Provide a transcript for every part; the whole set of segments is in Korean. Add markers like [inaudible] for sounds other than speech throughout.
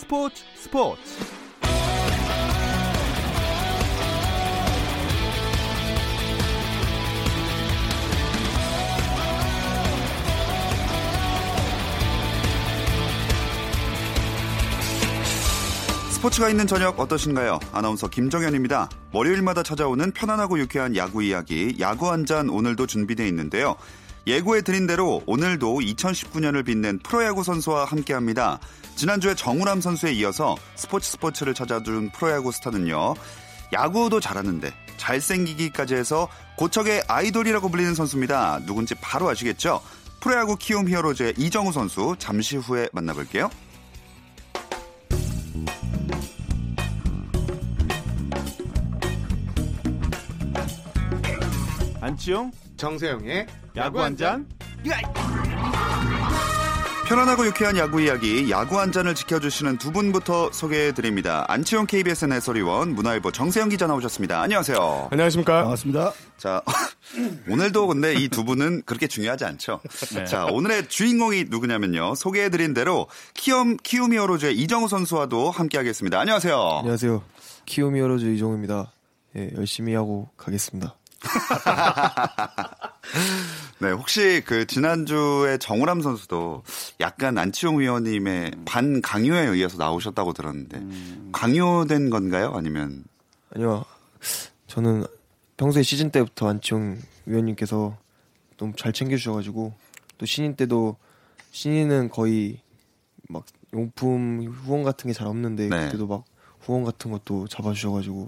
스포츠 스포츠 스포츠가 있는 저녁 어떠신가요? 아나운서 김정현입니다. 월요일마다 찾아오는 편안하고 유쾌한 야구 이야기, 야구 한 잔 오늘도 준비되어 있는데요. 예고해 드린 대로 오늘도 2019년을 빛낸 프로야구 선수와 함께 합니다. 지난주에 정우람 선수에 이어서 스포츠 스포츠를 찾아준 프로야구 스타는요. 야구도 잘하는데 잘생기기까지 해서 고척의 아이돌이라고 불리는 선수입니다. 누군지 바로 아시겠죠? 프로야구 키움 히어로즈의 이정우 선수 잠시 후에 만나볼게요. 안치용 정세영의 야구 한 잔. 편안하고 유쾌한 야구 이야기, 야구 한 잔을 지켜주시는 두 분부터 소개해 드립니다. 안치용 KBSN 해설위원, 문화일보 정세영 기자 나오셨습니다. 안녕하세요. 안녕하십니까? 반갑습니다. 자, [laughs] 오늘도 근데 이 두 분은 그렇게 중요하지 않죠. 네. 자, 오늘의 주인공이 누구냐면요. 소개해 드린 대로 키움, 키움 히어로즈의 이정우 선수와도 함께 하겠습니다. 안녕하세요. 안녕하세요. 키움 히어로즈 이종우입니다. 예, 열심히 하고 가겠습니다. 네, 혹시 그 지난주에 정우람 선수도 약간 안치용 위원님의 반강요에 의해서 나오셨다고 들었는데 강요된 건가요? 아니면 아니요. 저는 평소에 시즌 때부터 안치홍 위원님께서 너무 잘 챙겨주셔가지고 또 신인 때도 신인은 거의 막 용품 후원 같은 게 잘 없는데 네. 그때도 막 후원 같은 것도 잡아주셔가지고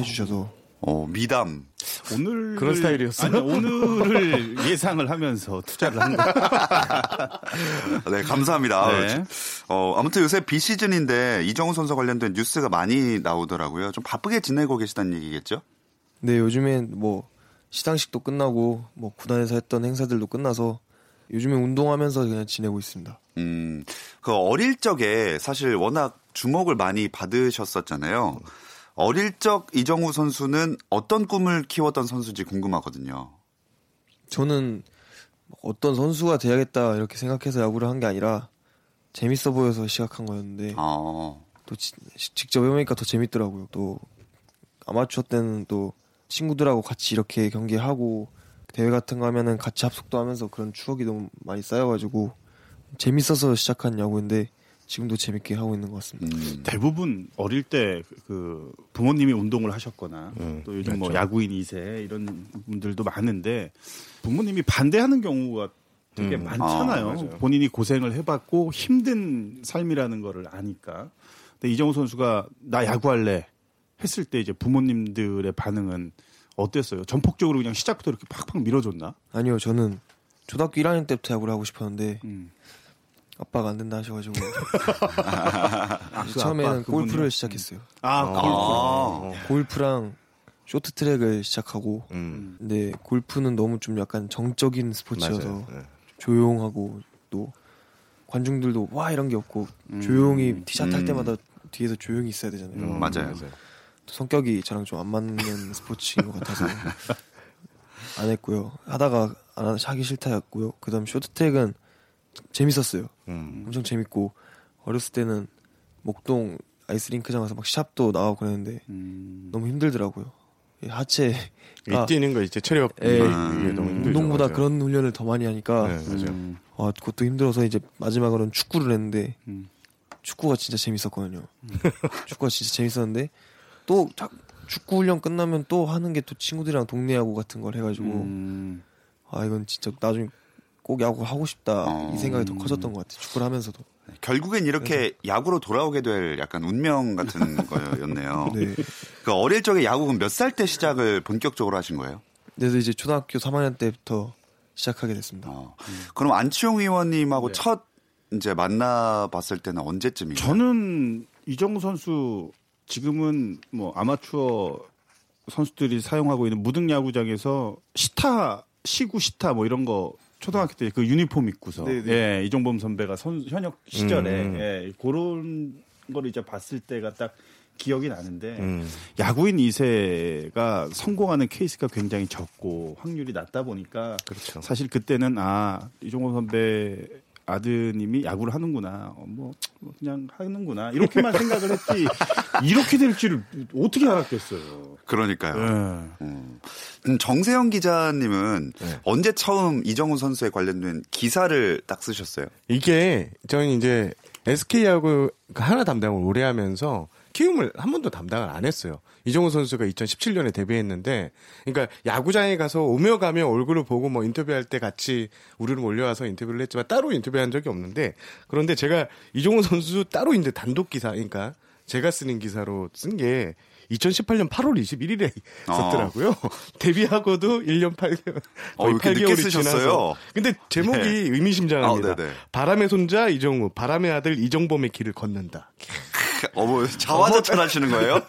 해주셔서 어, 미담. 오늘 그런 스타일이었어요? 아니, 오늘을 [laughs] 예상을 하면서 투자를 한 거. [laughs] 네, 감사합니다. 네. 어, 아무튼 요새 비 시즌인데 이정우 선수 관련된 뉴스가 많이 나오더라고요. 좀 바쁘게 지내고 계시다는 얘기겠죠? 네 요즘엔 뭐 시상식도 끝나고 뭐 구단에서 했던 행사들도 끝나서 요즘에 운동하면서 그냥 지내고 있습니다. 음, 그 어릴 적에 사실 워낙 주목을 많이 받으셨었잖아요. 어릴 적 이정우 선수는 어떤 꿈을 키웠던 선수인지 궁금하거든요. 저는 어떤 선수가 돼야겠다 이렇게 생각해서 야구를 한 게 아니라 재밌어 보여서 시작한 거였는데 어, 또 지- 직접 해보니까 더 재밌더라고요. 또 아마추어 때는 또 친구들하고 같이 이렇게 경기하고 대회 같은 거 하면은 같이 합숙도 하면서 그런 추억이 너무 많이 쌓여가지고 재밌어서 시작한 야구인데 지금도 재밌게 하고 있는 것 같습니다. 음, 대부분 어릴 때 그 부모님이 운동을 하셨거나 음, 또 요즘 뭐 그렇죠. 야구인 2세 이런 분들도 많은데 부모님이 반대하는 경우가 되게 음. 많잖아요. 아. 본인이 고생을 해봤고 힘든 삶이라는 거를 아니까. 근데 이정우 선수가 나 야구할래 했을 때 이제 부모님들의 반응은 어땠어요? 전폭적으로 그냥 시작부터 이렇게 팍팍 밀어줬나? 아니요, 저는 초등학교 1학년 때부터 야구를 하고 싶었는데 음. 아빠가 안 된다 하셔가지고 [laughs] 그 처음에는? 골프를 시작했어요. 아, 아, 골프랑 쇼트트랙을 시작하고 음. 근데 골프는 너무 좀 약간 정적인 스포츠여서 맞아요. 네. 조용하고 또 관중들도 와 이런 게 없고 조용히 티샷 할 음. 때마다 뒤에서 조용히 있어야 되잖아요. 음, 맞아요. 또 성격이 저랑 좀 안 맞는 [laughs] 스포츠인 것 같아서 [laughs] 안 했고요. 하다가 안 하- 하기 싫다였고요. 그다음 쇼트트랙은 재밌었어요. 음. 엄청 재밌고 어렸을 때는 목동 아이스링크장 가서 막 샵도 나가고 그랬는데 음. 너무 힘들더라고요. 이 하체가 이 뛰는 거 이제 체력 예, 이게 너무 힘들죠. 운동보다 맞아요. 그런 훈련을 더 많이 하니까 네, 맞아요. 음. 아, 그것도 힘들어서 이제 마지막으로는 축구를 했는데 음. 축구가 진짜 재밌었거든요. [laughs] 축구가 진짜 재밌었는데 또 자- 축구 훈련 끝나면 또 하는 게 또 친구들이랑 동네 야구 같은 걸 해가지고 음. 아 이건 진짜 나중에 꼭 야구 하고 싶다 어. 이 생각이 더 커졌던 것 같아요. 축구를 하면서도. 결국엔 이렇게 야구로 돌아오게 될 약간 운명 같은 [laughs] 거였네요. 네. 그 어릴 적에 야구는 몇 살 때 시작을 본격적으로 하신 거예요? 그래서 이제 초등학교 3학년 때부터 시작하게 됐습니다. 어. 그럼 안치홍 의원님하고 네. 첫 이제 만나봤을 때는 언제쯤이에요? 저는 이정우 선수 지금은 뭐 아마추어 선수들이 사용하고 있는 무등 야구장에서 시타 시구 시타 뭐 이런 거 초등학교 때 그 유니폼 입고서 네, 네. 예 이종범 선배가 선, 현역 시절에 음. 예, 그런 거를 이제 봤을 때가 딱 기억이 나는데 음. 야구인 2세가 성공하는 케이스가 굉장히 적고 확률이 낮다 보니까 그렇죠. 사실 그때는 아 이종범 선배 아드님이 야구를 하는구나. 어, 뭐, 뭐 그냥 하는구나. 이렇게만 생각을 했지. 이렇게 될 줄을 어떻게 알았겠어요. 그러니까요. 예. 음, 정세영 기자님은 네. 언제 처음 이정우 선수에 관련된 기사를 딱 쓰셨어요? 이게 저는 이제 SK하고 하나 담당을 오래 하면서 키움을 한 번도 담당을 안 했어요. 이정우 선수가 2017년에 데뷔했는데, 그러니까 야구장에 가서 오며 가며 얼굴을 보고 뭐 인터뷰할 때 같이 우리를 몰려와서 인터뷰를 했지만 따로 인터뷰한 적이 없는데, 그런데 제가 이정우 선수 따로 이제 단독 기사, 그러니까 제가 쓰는 기사로 쓴 게 2018년 8월 21일에 어. 썼더라고요. 데뷔하고도 1년 8개월, 어, 거의 늦게 8개월이 쓰셨어요? 지나서. 근데 제목이 네. 의미심장합니다. 아, 네네. 바람의 손자 이정우, 바람의 아들 이정범의 길을 걷는다. [laughs] [laughs] 어머, 자화자찬하시는 거예요?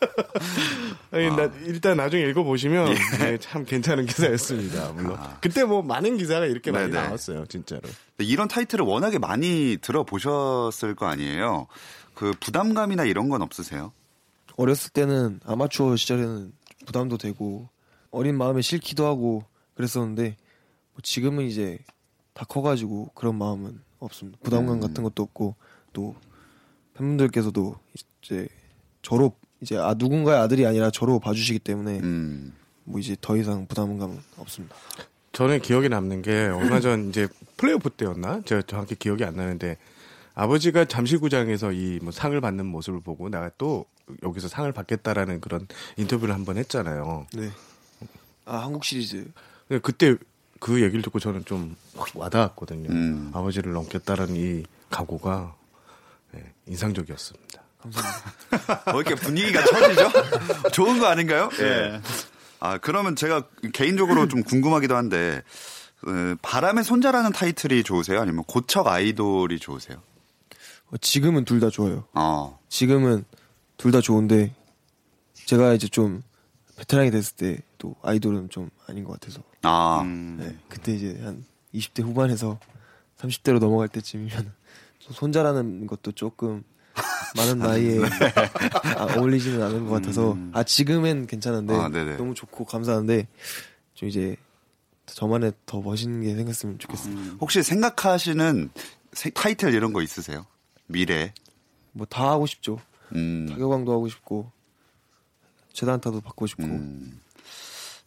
[laughs] 아니, 아. 나, 일단 나중에 읽어보시면 예. 네, 참 괜찮은 기사였습니다. [laughs] 물론 그때 뭐 많은 기사가 이렇게 많이 아. 네네. 나왔어요, 진짜로. 이런 타이틀을 워낙에 많이 들어보셨을 거 아니에요? 그 부담감이나 이런 건 없으세요? 어렸을 때는 아마추어 시절에는 부담도 되고 어린 마음에 싫기도 하고 그랬었는데 뭐 지금은 이제 다 커가지고 그런 마음은 없습니다. 부담감 음. 같은 것도 없고 또 팬분들께서도 이제 저로 이제 아 누군가의 아들이 아니라 저로 봐주시기 때문에 음. 뭐 이제 더 이상 부담감은 없습니다. 저는 기억에 남는 게 얼마 전 이제 플레이오프 때였나? 제가 정확히 기억이 안 나는데 아버지가 잠실구장에서 이 뭐 상을 받는 모습을 보고 내가 또 여기서 상을 받겠다라는 그런 인터뷰를 한 번 했잖아요. 네. 아 한국 시리즈 근데 그때 그 얘기를 듣고 저는 좀 확 와닿았거든요. 음. 아버지를 넘겠다라는 이 각오가 네, 인상적이었습니다. 감사합니다. [laughs] 뭐 이렇게 분위기가 처지죠? [laughs] 좋은 거 아닌가요? 예. 아, 그러면 제가 개인적으로 좀 궁금하기도 한데, 어, 바람의 손자라는 타이틀이 좋으세요? 아니면 고척 아이돌이 좋으세요? 어, 지금은 둘 다 좋아요. 어. 지금은 둘 다 좋은데 제가 이제 좀 베테랑이 됐을 때 또 아이돌은 좀 아닌 것 같아서 아. 음. 네, 그때 이제 한 20대 후반에서 30대로 넘어갈 때쯤이면 손자라는 것도 조금 [laughs] 많은 나이에 아, 어울리지는 않은 것 같아서 아 지금은 괜찮은데 아. 너무 좋고 감사한데 좀 이제 저만의 더 멋있는 게 생겼으면 좋겠습니다. 혹시 생각하시는 세- 타이틀 이런 거 있으세요? 미래. 뭐 다 하고 싶죠. 음. 타격왕도 하고 싶고 재단타도 받고 싶고 음.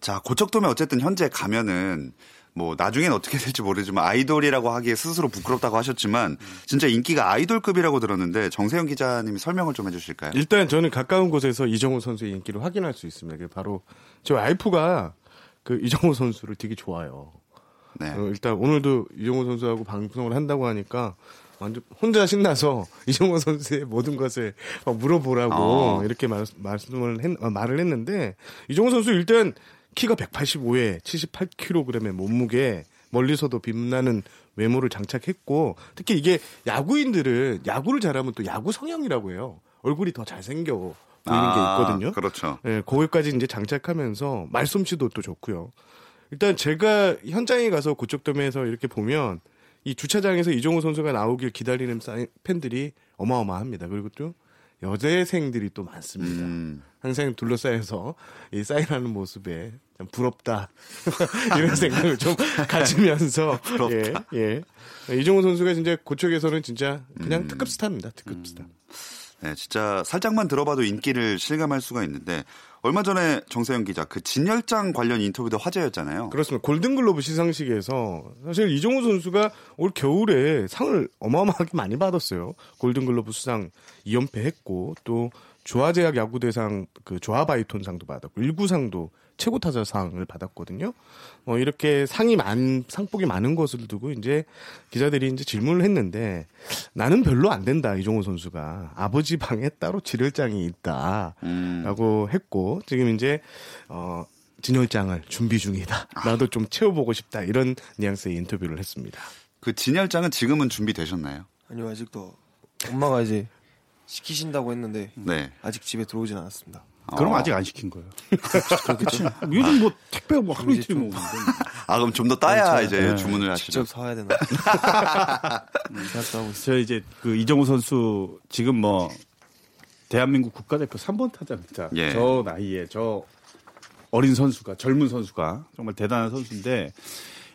자, 고척돔에 어쨌든 현재 가면은 뭐 나중엔 어떻게 될지 모르지만 아이돌이라고 하기에 스스로 부끄럽다고 하셨지만 진짜 인기가 아이돌급이라고 들었는데 정세영 기자님이 설명을 좀 해주실까요? 일단 저는 가까운 곳에서 이정우 선수의 인기를 확인할 수 있습니다. 그게 바로 저 와이프가 그 이정우 선수를 되게 좋아요. 네. 어, 일단 오늘도 이정우 선수하고 방송을 한다고 하니까 완전 혼자 신나서 [laughs] 이정우 선수의 모든 것을 막 물어보라고 어. 이렇게 말, 말씀을 했, 어, 말을 했는데 이정우 선수 일단 키가 185에 78kg의 몸무게 멀리서도 빛나는 외모를 장착했고 특히 이게 야구인들은 야구를 잘하면 또 야구 성형이라고 해요. 얼굴이 더 잘생겨 보이는 게 있거든요. 그렇죠. 예, 거기까지 이제 장착하면서 말솜씨도 또 좋고요. 일단 제가 현장에 가서 고척돔에서 이렇게 보면 이 주차장에서 이종우 선수가 나오길 기다리는 팬들이 어마어마합니다. 그리고 또 여대생들이 또 많습니다. 음. 항상 둘러싸여서 이 사인하는 모습에 참 부럽다 [laughs] 이런 생각을 좀 [laughs] 가지면서 예, 예. 이종우 선수가 진짜 고척에서는 진짜 그냥 특급 스타입니다. 특급 스타. 네, 진짜 살짝만 들어봐도 인기를 실감할 수가 있는데 얼마 전에 정세영 기자 그 진열장 관련 인터뷰도 화제였잖아요. 그렇습니다. 골든글로브 시상식에서 사실 이종우 선수가 올 겨울에 상을 어마어마하게 많이 받았어요. 골든글로브 수상 2연패 했고 또 조화제약 야구대상 그 조화바이톤상도 받았고 일구상도 최고 타자상을 받았거든요. 뭐 이렇게 상이 많 상복이 많은 것을 두고 이제 기자들이 이제 질문을 했는데 나는 별로 안 된다 이종우 선수가 아버지 방에 따로 지혈장이 있다. 음. 라고 했고 지금 이제 어 진열장을 준비 중이다. 나도 좀 채워보고 싶다. 이런 뉘앙스의 인터뷰를 했습니다. 그 진열장은 지금은 준비되셨나요? 아니요 아직도 엄마가 이제 시키신다고 했는데 네. 아직 집에 들어오진 않았습니다. 그럼 어. 아직 안 시킨 거예요. 그렇죠. [laughs] 요즘 뭐 택배 뭐 하루 이틀 좀- 먹는데. [laughs] 아 그럼 좀 더 따야 네, 이제 네. 주문을 하시죠. 직접 사와야 되나? [laughs] 생각도 하고 있어요. 저 이제 그 이정우 선수 지금 뭐 대한민국 국가대표 3번 타자입니다. 예. 저 나이에 저 어린 선수가 젊은 선수가 정말 대단한 선수인데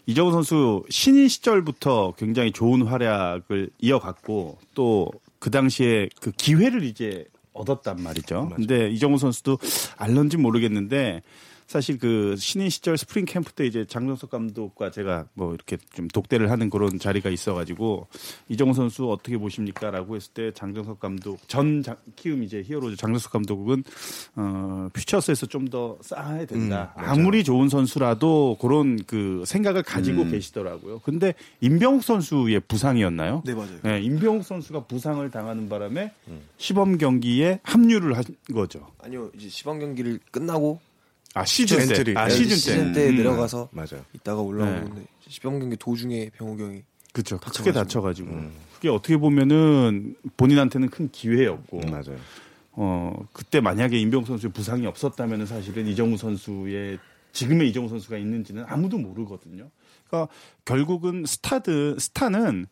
이정후 선수 신인 시절부터 굉장히 좋은 활약을 이어갔고 또 그 당시에 그 기회를 이제 얻었단 말이죠. 근데 이정후 선수도 알런지 모르겠는데 사실 그 신인 시절 스프링 캠프 때 이제 장정석 감독과 제가 뭐 이렇게 좀 독대를 하는 그런 자리가 있어가지고 이정후 선수 어떻게 보십니까라고 했을 때 장정석 감독 전 장- 키움 이제 히어로즈 장정석 감독은 어 퓨처스에서 좀 더 쌓아야 된다. 아무리 좋은 선수라도 그런 그 생각을 가지고 계시더라고요. 근데 임병욱 선수의 부상이었나요? 네, 맞아요. 네, 임병욱 선수가 부상을 당하는 바람에 시범 경기에 합류를 한 거죠. 아니요 이제 시범 경기를 끝나고 아 시즌 때, 엔트리. 아 네, 시즌 때, 시즌 때 음. 내려가서 맞아요. 있다가 네. 올라오는데 시범 경기 도중에 병욱이 형이 그렇죠. 크게 다쳐가지고. 다쳐가지고 그게 어떻게 보면은 본인한테는 큰 기회였고, 음, 맞아요. 어 그때 만약에 임병욱 선수의 부상이 없었다면 은 사실은 이정후 선수의 지금의 이정후 선수가 있는지는 아무도 모르거든요. 그러니까 결국은 스타드 스타는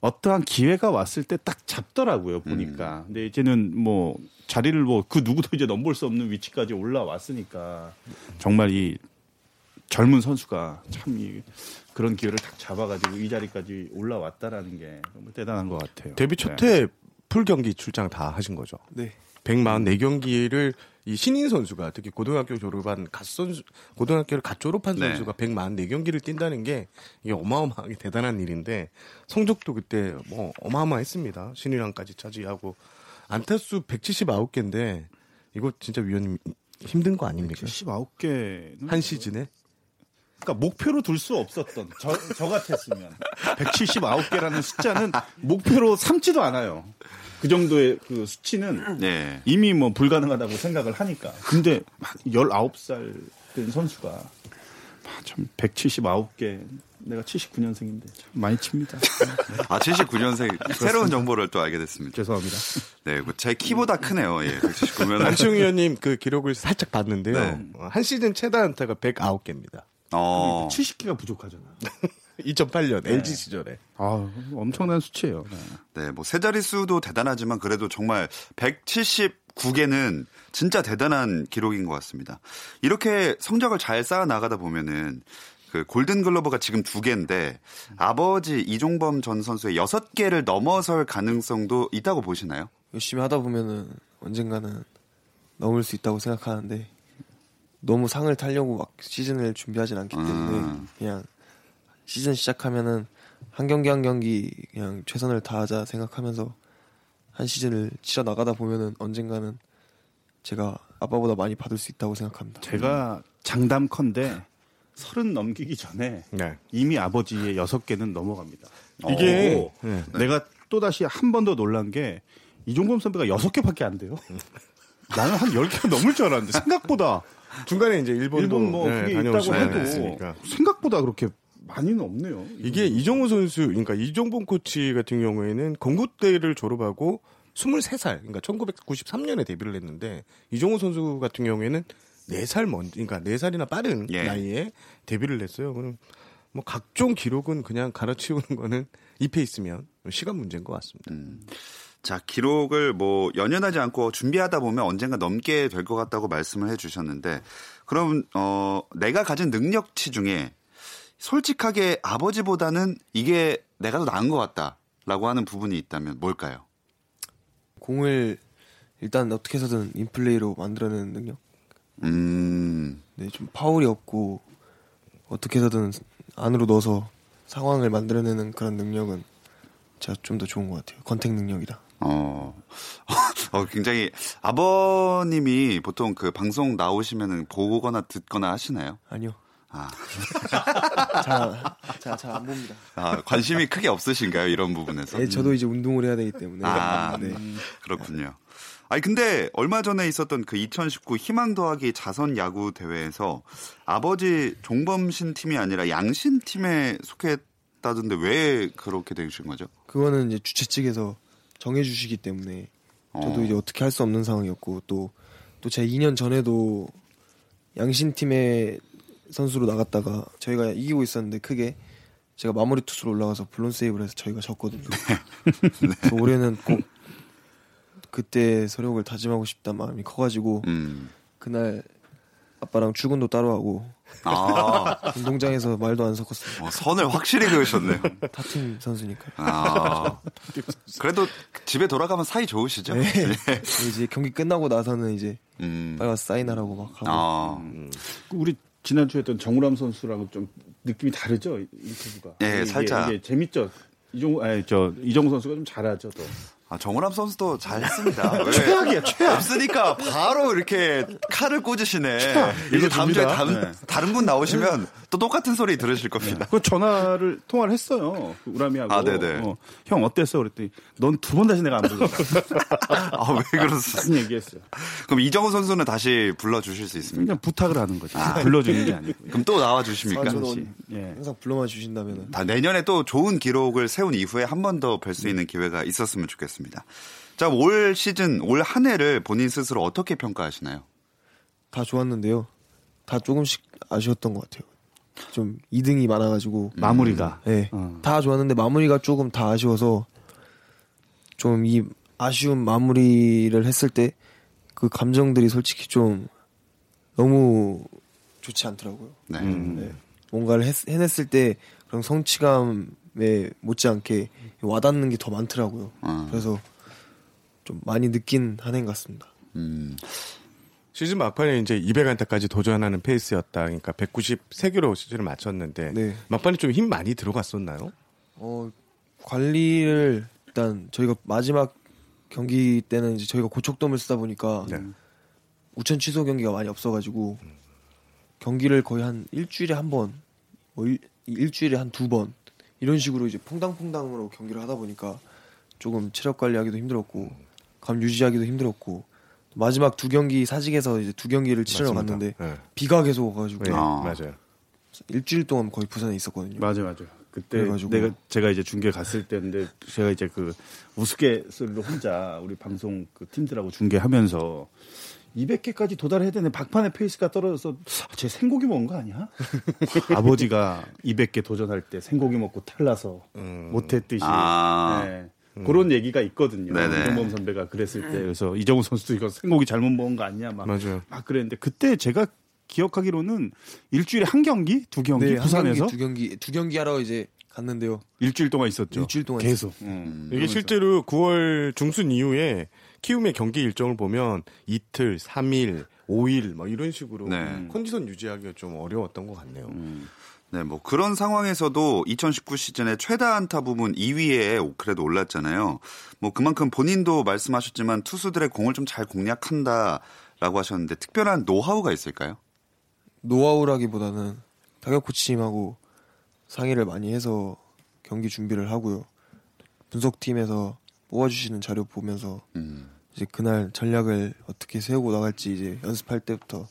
어떠한 기회가 왔을 때 딱 잡더라고요 보니까. 근데 이제는 뭐 자리를 뭐 그 누구도 이제 넘볼 수 없는 위치까지 올라왔으니까 정말 이 젊은 선수가 참 이 그런 기회를 딱 잡아가지고 이 자리까지 올라왔다라는 게 너무 대단한 것 같아요. 데뷔 네. 첫해 full 경기 출장 다 하신 거죠. 네 144경기를 이 신인 선수가 특히 고등학교 졸업한 갓 선수 고등학교를 갓 졸업한 네. 선수가 144경기를 뛴다는 게 이게 어마어마하게 대단한 일인데 성적도 그때 뭐 어마어마했습니다. 신인왕까지 차지하고 안타수 179개인데 이거 진짜 위원님 힘든 거 아닙니까? 19개 한 시즌에 그러니까 목표로 둘 수 없었던 저, 저 같았으면 179개라는 숫자는 목표로 삼지도 않아요. 그 정도의 그 수치는 네. 이미 뭐 불가능하다고 생각을 하니까. 근데 막 19살 된 선수가 아, 참 179개 내가 79년생인데 참 많이 칩니다. 아, 79년생 새로운 정보를 또 알게 됐습니다. 죄송합니다. 네, 그제 키보다 크네요. 예, 179면. 안치홍 위원님 그 기록을 살짝 봤는데요. 네. 어, 한 시즌 최다 안타가 109개입니다. 어, 70개가 부족하잖아. 2008년 LG 시절에. 아, 엄청난 수치예요. 네. 네, 뭐 세 자릿수도 대단하지만 그래도 정말 179개는 진짜 대단한 기록인 것 같습니다. 이렇게 성적을 잘 쌓아 나가다 보면은 그 골든 글러브가 지금 두 개인데 아버지 이종범 전 선수의 여섯 개를 넘어설 가능성도 있다고 보시나요? 열심히 하다 보면은 언젠가는 넘을 수 있다고 생각하는데 너무 상을 타려고 막 시즌을 준비하진 않기 때문에 음. 그냥 시즌 시작하면은 한 경기 한 경기 그냥 최선을 다하자 생각하면서 한 시즌을 치러 나가다 보면은 언젠가는 제가 아빠보다 많이 받을 수 있다고 생각합니다. 제가 장담컨대 서른 넘기기 전에 네. 이미 아버지의 여섯 개는 넘어갑니다. 이게 오. 네. 내가 또 다시 한 번 더 놀란 게 이종범 선배가 여섯 개밖에 안 돼요. 나는 한 열 개가 넘을 줄 알았는데 생각보다 중간에 이제 일본도 일본 뭐 네, 그게 있다고 해도 않았습니까? 생각보다 그렇게 많이는 없네요. 이게 이종우 선수, 그러니까 이종범 코치 같은 경우에는 건국대를 졸업하고 23살, 그러니까 1993년에 데뷔를 했는데 이종우 선수 같은 경우에는 4살 먼, 그러니까 4살이나 빠른 예. 나이에 데뷔를 했어요. 그럼 뭐 각종 기록은 그냥 갈아치우는 거는 잎에 있으면 시간 문제인 것 같습니다. 자, 기록을 뭐 연연하지 않고 준비하다 보면 언젠가 넘게 될 것 같다고 말씀을 해 주셨는데 그럼 어 내가 가진 능력치 중에 솔직하게 아버지보다는 이게 내가 더 나은 것 같다라고 하는 부분이 있다면 뭘까요? 공을 일단 어떻게 해서든 인플레이로 만들어내는 능력. 음. 네, 좀 파울이 없고 어떻게 해서든 안으로 넣어서 상황을 만들어내는 그런 능력은 제가 좀 더 좋은 것 같아요. 컨택 능력이다. 어, [laughs] 어, 굉장히 아버님이 보통 그 방송 나오시면은 보거나 듣거나 하시나요? 아니요. 아, [laughs] 잘잘잘 안 봅니다. 아, 관심이 크게 없으신가요? 이런 부분에서? 네, 저도 이제 운동을 해야 되기 때문에. 아, 네. 그렇군요. 아니 근데 얼마 전에 있었던 그 2019 희망 더하기 자선 야구 대회에서 아버지 종범신 팀이 아니라 양신 팀에 속했다던데 왜 그렇게 되신 거죠? 그거는 이제 주최 측에서 정해주시기 때문에 저도 어. 이제 어떻게 할 수 없는 상황이었고 또 또 제가 2년 전에도 양신 팀의 선수로 나갔다가 저희가 이기고 있었는데 크게 제가 마무리 투수로 올라가서 블론 세이브를 해서 저희가 졌거든요. [laughs] 그래서 올해는 꼭 그때 서력을 다짐하고 싶다 마음이 커가지고 음. 그날 아빠랑 출근도 따로 하고 아, [laughs] 운동장에서 말도 안 섞었어요. 어, 선을 확실히 그으셨네요. 타팀 선수니까. 아, 그래도 집에 돌아가면 사이 좋으시죠? 네. 이제 경기 끝나고 나서는 이제 음. 빨리 와서 사인하라고 막 하고. 아, 우리 지난주에 했던 정우람 선수랑은 좀 느낌이 다르죠 인터뷰가. 예, 이게, 살짝. 이게 재밌죠. 이종 아니 저 이정우 선수가 좀 잘하죠 또. 아, 정우람 선수도 잘했습니다. [laughs] 최악이야, 최악. 없으니까 바로 이렇게 칼을 꽂으시네. 이제 다음 주에 다른, 네. 다른 분 나오시면 또 똑같은 소리 들으실 겁니다. 그 전화를 통화를 했어요. 그 우람이하고. 아, 네네. 어, 형 어땠어? 그랬더니 넌 두 번 다시 내가 안 불렀다. [laughs] 아, 왜 그러세요? 무슨 얘기했어요. 그럼 이정우 선수는 다시 불러주실 수 있습니까? 그냥 부탁을 하는 거지. 불러주는 게 아니고. 그럼 또 나와주십니까? 아, 저는. 예. 항상 불러만 주신다면은 다 내년에 또 좋은 기록을 세운 이후에 한 번 더 뵐 수 있는 기회가 있었으면 좋겠습니다. 자, 올 시즌, 올 한 해를 본인 스스로 어떻게 평가하시나요? 다 좋았는데요. 다 조금씩 아쉬웠던 것 같아요. 좀 2등이 많아가지고. 마무리가. 네. 어. 다 좋았는데 마무리가 조금 다 아쉬워서 좀 이 아쉬운 마무리를 했을 때 그 감정들이 솔직히 좀 너무 좋지 않더라고요. 네. 네. 뭔가를 했- 해냈을 때 그런 성취감 에 못지않게 와닿는 게 더 많더라고요. 어. 그래서 좀 많이 느낀 한 해인 것 같습니다. 음. 시즌 막판에 이제 200안타까지 도전하는 페이스였다. 그러니까 193개로 시즌을 마쳤는데 네. 막판에 좀 힘 많이 들어갔었나요? 어, 관리를 일단 저희가 마지막 경기 때는 이제 저희가 고척돔을 쓰다 보니까 네. 우천 취소 경기가 많이 없어가지고 경기를 거의 한 일주일에 한 번, 뭐 일, 일주일에 한 두 번 이런 식으로 이제 퐁당퐁당으로 경기를 하다 보니까 조금 체력 관리하기도 힘들었고 감 유지하기도 힘들었고 마지막 두 경기 사직에서 이제 두 경기를 치러. 갔는데 네. 비가 계속 와가지고 네, 아. 맞아요. 일주일 동안 거의 부산에 있었거든요. 맞아, 맞아. 그때 그래가지고. 내가 제가 이제 중계 갔을 때인데 제가 이제 그 우스갯소리로 혼자 우리 방송 그 팀들하고 중계하면서 200개까지 도달해야 되는 박판의 페이스가 떨어져서 아, 제 생고기 먹은 거 아니야? [laughs] 아버지가 200개 도전할 때 생고기 먹고 탈나서 못했듯이 아. 네. 그런 얘기가 있거든요. 이정범 선배가 그랬을 때 그래서 이정우 선수도 이거 생고기 잘못 먹은 거 아니야? 막, 맞아요. 막 그랬는데 그때 제가 기억하기로는 일주일에 한 경기, 두 경기 네, 한 부산에서 경기, 두 경기 두 경기 하러 이제 갔는데요. 일주일 동안 있었죠. 일주일 동안 계속. 음. 이게 실제로 9월 중순 이후에 키움의 경기 일정을 보면 이틀, 3일, 5일 뭐 이런 식으로 네. 컨디션 유지하기가 좀 어려웠던 것 같네요. 네, 뭐 그런 상황에서도 2019 시즌에 최다 안타 부분 2위에 그래도 올랐잖아요. 뭐 그만큼 본인도 말씀하셨지만 투수들의 공을 좀 잘 공략한다라고 하셨는데 특별한 노하우가 있을까요? 노하우라기보다는 타격 코치님하고 상의를 많이 해서 경기 준비를 하고요. 분석팀에서 뽑아주시는 자료 보면서 음. 이제 그날 전략을 어떻게 세우고 나갈지 이제 연습할 때부터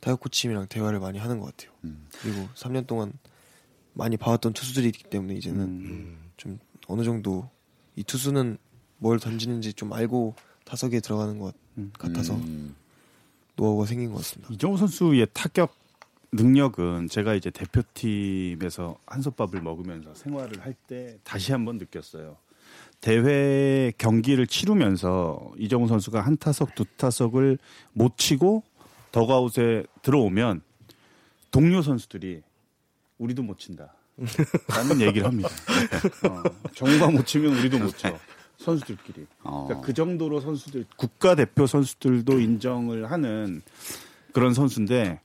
타격 코치님이랑 대화를 많이 하는 것 같아요. 음. 그리고 3년 동안 많이 봐왔던 투수들이 있기 때문에 이제는 음. 좀 어느 정도 이 투수는 뭘 던지는지 좀 알고 타석에 들어가는 것 같아서 음. 노하우가 생긴 것 같습니다. 이정우 선수의 타격 능력은 제가 이제 대표팀에서 한솥밥을 먹으면서 생활을 할 때 다시 한번 느꼈어요. 대회 경기를 치르면서 이정우 선수가 한 타석 두 타석을 못 치고 더가웃에 들어오면 동료 선수들이 우리도 못 친다. 라는 [laughs] 얘기를 합니다. 어, 정우가 못 치면 우리도 못 쳐. 선수들끼리. 어. 그러니까 그 정도로 선수들 국가대표 선수들도 인정을 하는 그런 선수인데 하,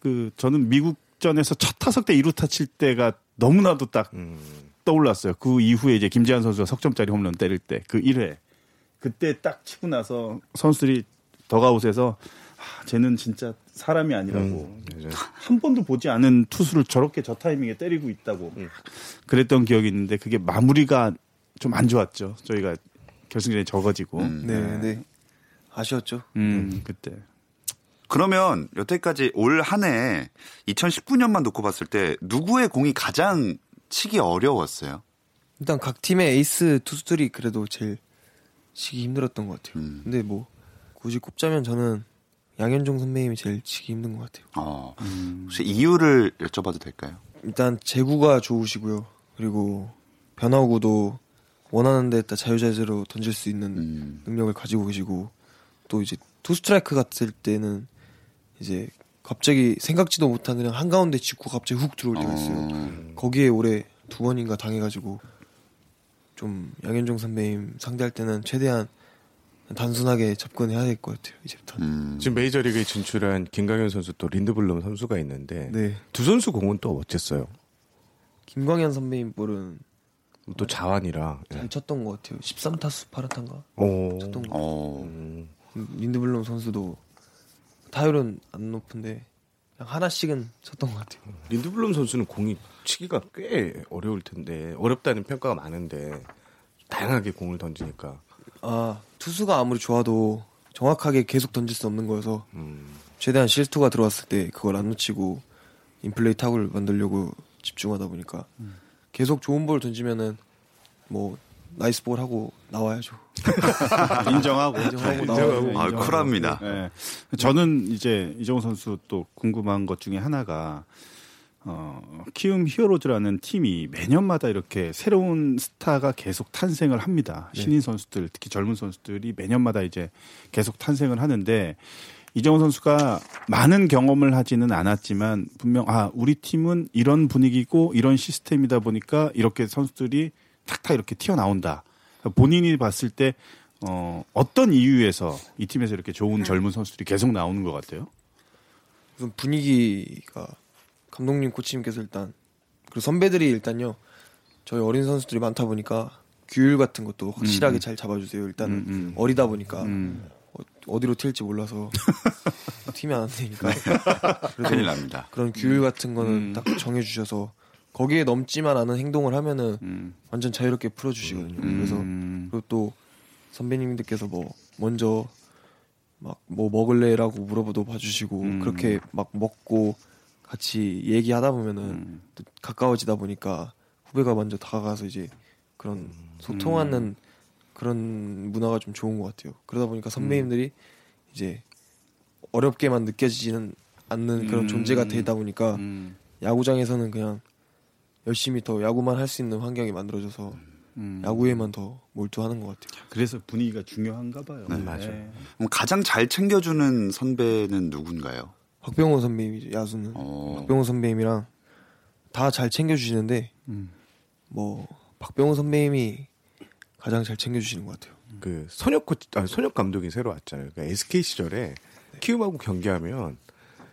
그 저는 미국전에서 첫 타석 때 2루타 칠 때가 너무나도 딱 음. 떠올랐어요. 그 이후에 이제 김재환 선수가 석점짜리 홈런 때릴 때 그 1회 그때 딱 치고 나서 선수들이 더가웃에서 아, 쟤는 진짜 사람이 아니라고 맞아요. 한 번도 보지 않은 투수를 저렇게 저 타이밍에 때리고 있다고 막 그랬던 기억이 있는데 그게 마무리가 좀 안 좋았죠. 저희가 결승전에 적어지고 음. 네, 네. 아쉬웠죠. 음, 그때 그러면 여태까지 올 한 해 2019년만 놓고 봤을 때 누구의 공이 가장 치기 어려웠어요? 일단 각 팀의 에이스 투수들이 그래도 제일 치기 힘들었던 것 같아요. 음. 근데 뭐 굳이 꼽자면 저는 양현종 선배님이 제일 치기 힘든 것 같아요. 어, 혹시 이유를 여쭤봐도 될까요? 일단 제구가 좋으시고요. 그리고 변화구도 원하는 데다 자유자재로 던질 수 있는 음. 능력을 가지고 계시고 또 이제 two 스트라이크 같을 때는 이제 갑자기 생각지도 못한 그냥 한가운데 직구 갑자기 훅 들어올 때가 있어요. 어, 거기에 올해 두 번인가 당해가지고 좀 양현종 선배님 상대할 때는 최대한 단순하게 접근해야 될 것 같아요 이제부터. 음. 지금 메이저리그에 진출한 김강현 선수 또 린드블럼 선수가 있는데 네. 두 선수 공은 또 어쨌어요. 김광현 선배님 볼은 또 자완이라. 예. 잘 쳤던 것 같아요. 13타수 8안타인가 오. 쳤던 것. 어. 음. 린드블럼 선수도 타율은 안 높은데 그냥 하나씩은 쳤던 것 같아요. 린드블럼 선수는 공이 치기가 꽤 어려울 텐데 어렵다는 평가가 많은데 다양하게 공을 던지니까. 아 투수가 아무리 좋아도 정확하게 계속 던질 수 없는 거여서 음. 최대한 실투가 들어왔을 때 그걸 안 놓치고 인플레이 타구를 만들려고 집중하다 보니까 계속 좋은 볼 던지면은 뭐 nice ball 하고 나와야죠. [laughs] 인정하고 인정하고 네, 나와야죠. 아, 쿨합니다. 네. 저는 이제 이정후 선수 또 궁금한 것 중에 하나가 어, 키움 히어로즈라는 팀이 매년마다 이렇게 새로운 스타가 계속 탄생을 합니다. 신인 선수들, 특히 젊은 선수들이 매년마다 이제 계속 탄생을 하는데 이정우 선수가 많은 경험을 하지는 않았지만 분명 아 우리 팀은 이런 분위기고 이런 시스템이다 보니까 이렇게 선수들이 탁탁 이렇게 튀어나온다. 본인이 봤을 때 어, 어떤 이유에서 이 팀에서 이렇게 좋은 젊은 선수들이 계속 나오는 것 같아요? 우선 분위기가 감독님 코치님께서 일단 그리고 선배들이 일단요 저희 어린 선수들이 많다 보니까 규율 같은 것도 확실하게 음. 잘 잡아주세요. 일단 음, 은 음. 어리다 보니까 음. 어, 디로 튈지 몰라서 [laughs] 튀면 안 되니까 그래서 큰일 납니다. 그런 규율 같은 거는 음. 딱 정해주셔서 거기에 넘지만 않은 행동을 하면은 음. 완전 자유롭게 풀어주시거든요. 음. 그래서 그리고 또 선배님들께서 뭐 먼저 막 뭐 먹을래라고 물어보도 봐주시고 음. 그렇게 막 먹고 같이 얘기하다 보면은 음. 또 가까워지다 보니까 후배가 먼저 다가가서 이제 그런 소통하는 그런 문화가 좀 좋은 것 같아요. 그러다 보니까 선배님들이 이제 어렵게만 느껴지지는 않는 그런 음. 존재가 되다 보니까 음. 야구장에서는 그냥 열심히 더 야구만 할 수 있는 환경이 만들어져서 음. 야구에만 더 몰두하는 것 같아요. 그래서 분위기가 중요한가 봐요. 네, 맞아요. 그럼 가장 잘 챙겨주는 선배는 누군가요? 박병호 선배님이죠 야수는 어. 박병호 선배님이랑 다 잘 챙겨주시는데 음. 뭐 박병호 선배님이 가장 잘 챙겨주시는 것 같아요. 그 손혁 코 아, 손혁 감독이 새로 왔잖아요. 그러니까 SK 시절에 키움하고 경기하면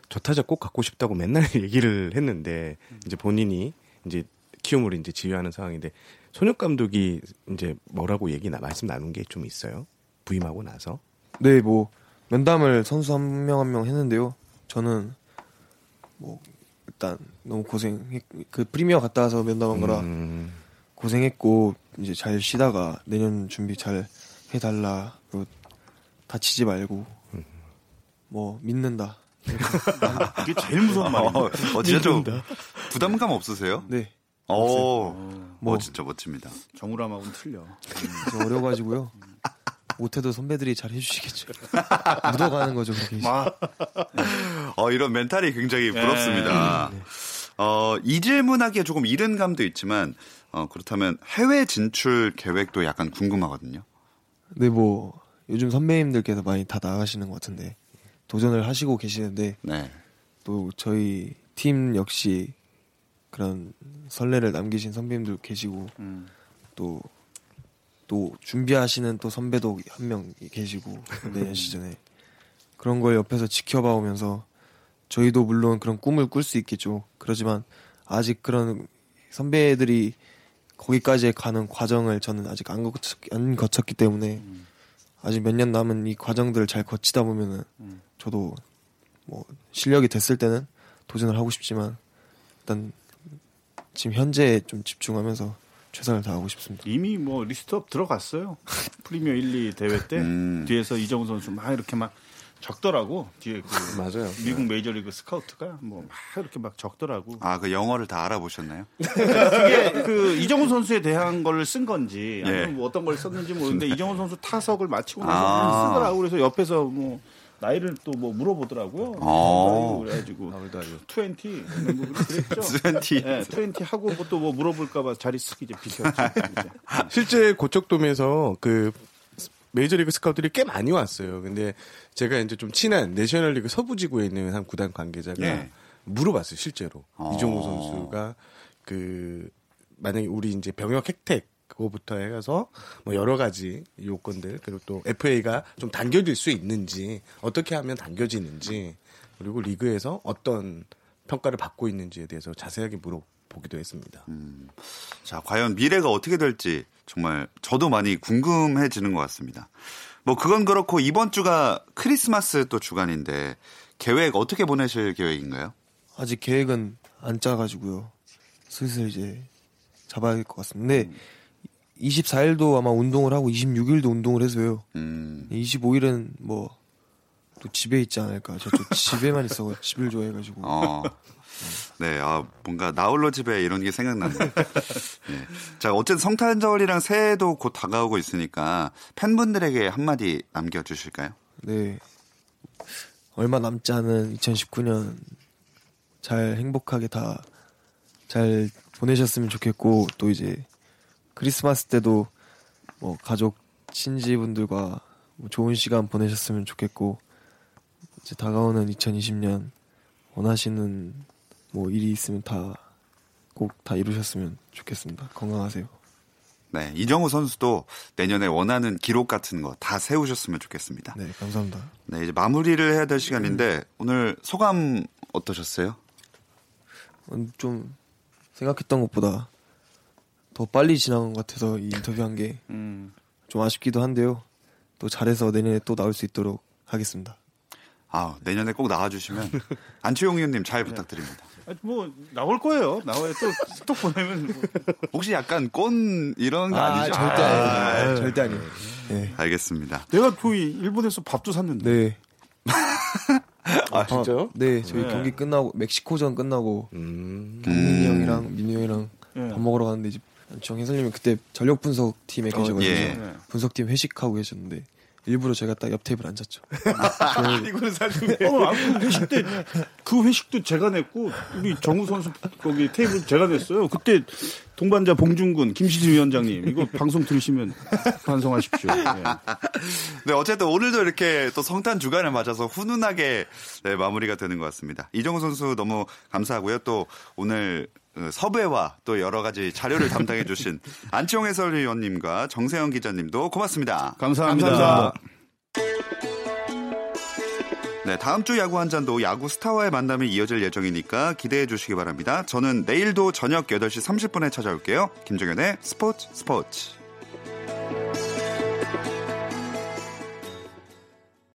저 타자 꼭 갖고 싶다고 맨날 [laughs] 얘기를 했는데 이제 본인이 이제 키움을 이제 지휘하는 상황인데 손혁 감독이 이제 뭐라고 얘기 나 말씀 나눈 게 좀 있어요. 부임하고 나서. 네, 뭐 면담을 선수 한 명 한 명 했는데요. 저는 뭐 일단 너무 고생 그 프리미어 갔다 와서 면담한 거라 음, 고생했고 이제 잘 쉬다가 내년 준비 잘 해달라 그리고 다치지 말고 뭐 믿는다. 그게 제일 무서운 말이에요. 어, 어, 진짜 좀 부담감 없으세요? 네, 어, 어, 뭐 진짜 멋집니다. 정우람하고는 틀려. 저 어려가지고요. 못해도 선배들이 잘 해주시겠죠. [laughs] 묻어가는 거죠 그렇게. 막 어, 이런 멘탈이 굉장히 부럽습니다. 어, 이 질문하기에 조금 이른 감도 있지만, 어, 그렇다면 해외 진출 계획도 약간 궁금하거든요. 네, 뭐 요즘 선배님들께서 많이 다 나가시는 것 같은데 도전을 하시고 계시는데 네. 또 저희 팀 역시 그런 선례를 남기신 선배님들 계시고 음. 또또 준비하시는 또 선배도 한 명 계시고 내년 [laughs] 시즌에 그런 걸 옆에서 지켜봐 오면서 저희도 물론 그런 꿈을 꿀 수 있겠죠. 그렇지만 아직 그런 선배들이 거기까지 가는 과정을 저는 아직 안, 거쳤, 안 거쳤기 때문에 아직 몇 년 남은 이 과정들을 잘 거치다 보면은 음. 저도 뭐 실력이 됐을 때는 도전을 하고 싶지만 일단 지금 현재에 좀 집중하면서 최선을 다하고 싶습니다. 이미 뭐 list up 들어갔어요. [laughs] 프리미어 1, 2 대회 때 음. 뒤에서 이정후 선수 막 이렇게 막 적더라고. 뒤에 그 [laughs] 맞아요. 미국 메이저리그 스카우트가 뭐 막 이렇게 막 적더라고. 아, 그 영어를 다 알아보셨나요? [laughs] 그게 그 이정우 선수에 대한 걸 쓴 건지 아니면 예. 뭐 어떤 걸 썼는지 모르는데 이정우 선수 타석을 마치고 나서 아. 쓰더라고. 그래서 옆에서 뭐 나이를 또 뭐 물어보더라고요. 어. 그래가지고 아무래도 알죠. 20, 뭐 그랬죠. [laughs] 20. 네, 20 하고 또뭐 물어볼까봐 자리 쓱 이제 비켰죠. [laughs] 실제 고척돔에서 그 메이저리그 스카우트들이 꽤 많이 왔어요. 근데 제가 이제 좀 친한 내셔널리그 서부지구에 있는 한 구단 관계자가 예. 물어봤어요, 실제로. 어. 이종우 선수가 그 만약에 우리 이제 병역 혜택 그거부터 해서 뭐 여러 가지 요건들 그리고 또 FA가 좀 당겨질 수 있는지 어떻게 하면 당겨지는지 그리고 리그에서 어떤 평가를 받고 있는지에 대해서 자세하게 물어보기도 했습니다. 자, 과연 미래가 어떻게 될지 정말 저도 많이 궁금해지는 것 같습니다. 뭐 그건 그렇고 이번 주가 크리스마스 또 주간인데 계획 어떻게 보내실 계획인가요? 아직 계획은 안 짜가지고요. 슬슬 이제 잡아야 될것 같습니다. 근데 24일도 아마 운동을 하고 26일도 운동을 해서요. 음, 25일은 뭐 또 집에 있지 않을까. 저 또 집에만 있어 [laughs] 집을 좋아해가지고. 어. 네, 아, 뭔가 나홀로 집에 이런 게 생각나네요. 네. 자, 어쨌든 성탄절이랑 새해도 곧 다가오고 있으니까 팬분들에게 한마디 남겨주실까요? 네. 얼마 남지 않은 2019년 잘 행복하게 다 잘 보내셨으면 좋겠고 또 이제 크리스마스 때도 뭐 가족 친지분들과 뭐 좋은 시간 보내셨으면 좋겠고 이제 다가오는 2020년 원하시는 뭐 일이 있으면 다꼭다 이루셨으면 좋겠습니다. 건강하세요. 네, 이정우 선수도 내년에 원하는 기록 같은 거 다 세우셨으면 좋겠습니다. 네, 감사합니다. 네, 이제 마무리를 해야 될 시간인데 오늘 소감 어떠셨어요? 음, 좀 생각했던 것보다 더 빨리 지나간 것 같아서 이 인터뷰한 게좀 음. 아쉽기도 한데요. 또 잘해서 내년에 또 나올 수 있도록 하겠습니다. 아, 내년에 꼭 나와주시면 [laughs] 안치용 의원님 잘 부탁드립니다. 아니, 뭐 나올 거예요. 나와야 또, 또 보내면 뭐. 혹시 약간 꼰 이런 거 아니죠? 절대 아, 아니에요. 절대 아니에요. 네. 알겠습니다. 내가 거기 일본에서 밥도 샀는데. 네. 아, 진짜요? 네, 저희 네. 경기 끝나고 멕시코전 끝나고 음. 경민이 형이랑 민우 형이랑 예. 밥 먹으러 갔는데 이제 정 해설님이 그때 전력 분석 팀에 계셔가지고 예. 네. 분석팀 회식하고 계셨는데 일부러 제가 딱 옆 테이블 앉았죠. [laughs] 이거는 사실 어, 아, 그 회식 때, 그 회식도 제가 냈고, 우리 정우 선수 거기 테이블 제가 냈어요. 그때 동반자 봉준군, 김시진 위원장님, 이거 방송 들으시면 반성하십시오. 예. 네, 어쨌든 오늘도 이렇게 또 성탄 주간을 맞아서 훈훈하게 네, 마무리가 되는 것 같습니다. 이정우 선수 너무 감사하고요. 또 오늘 어, 섭외와 또 여러 가지 자료를 담당해 주신 [laughs] 안치홍 해설위원님과 정세영 기자님도 고맙습니다. 감사합니다. 감사합니다. 네, 다음 주 야구 한 잔도 야구 스타와의 만남이 이어질 예정이니까 기대해 주시기 바랍니다. 저는 내일도 저녁 8시 30분에 찾아올게요. 김종현의 스포츠 스포츠.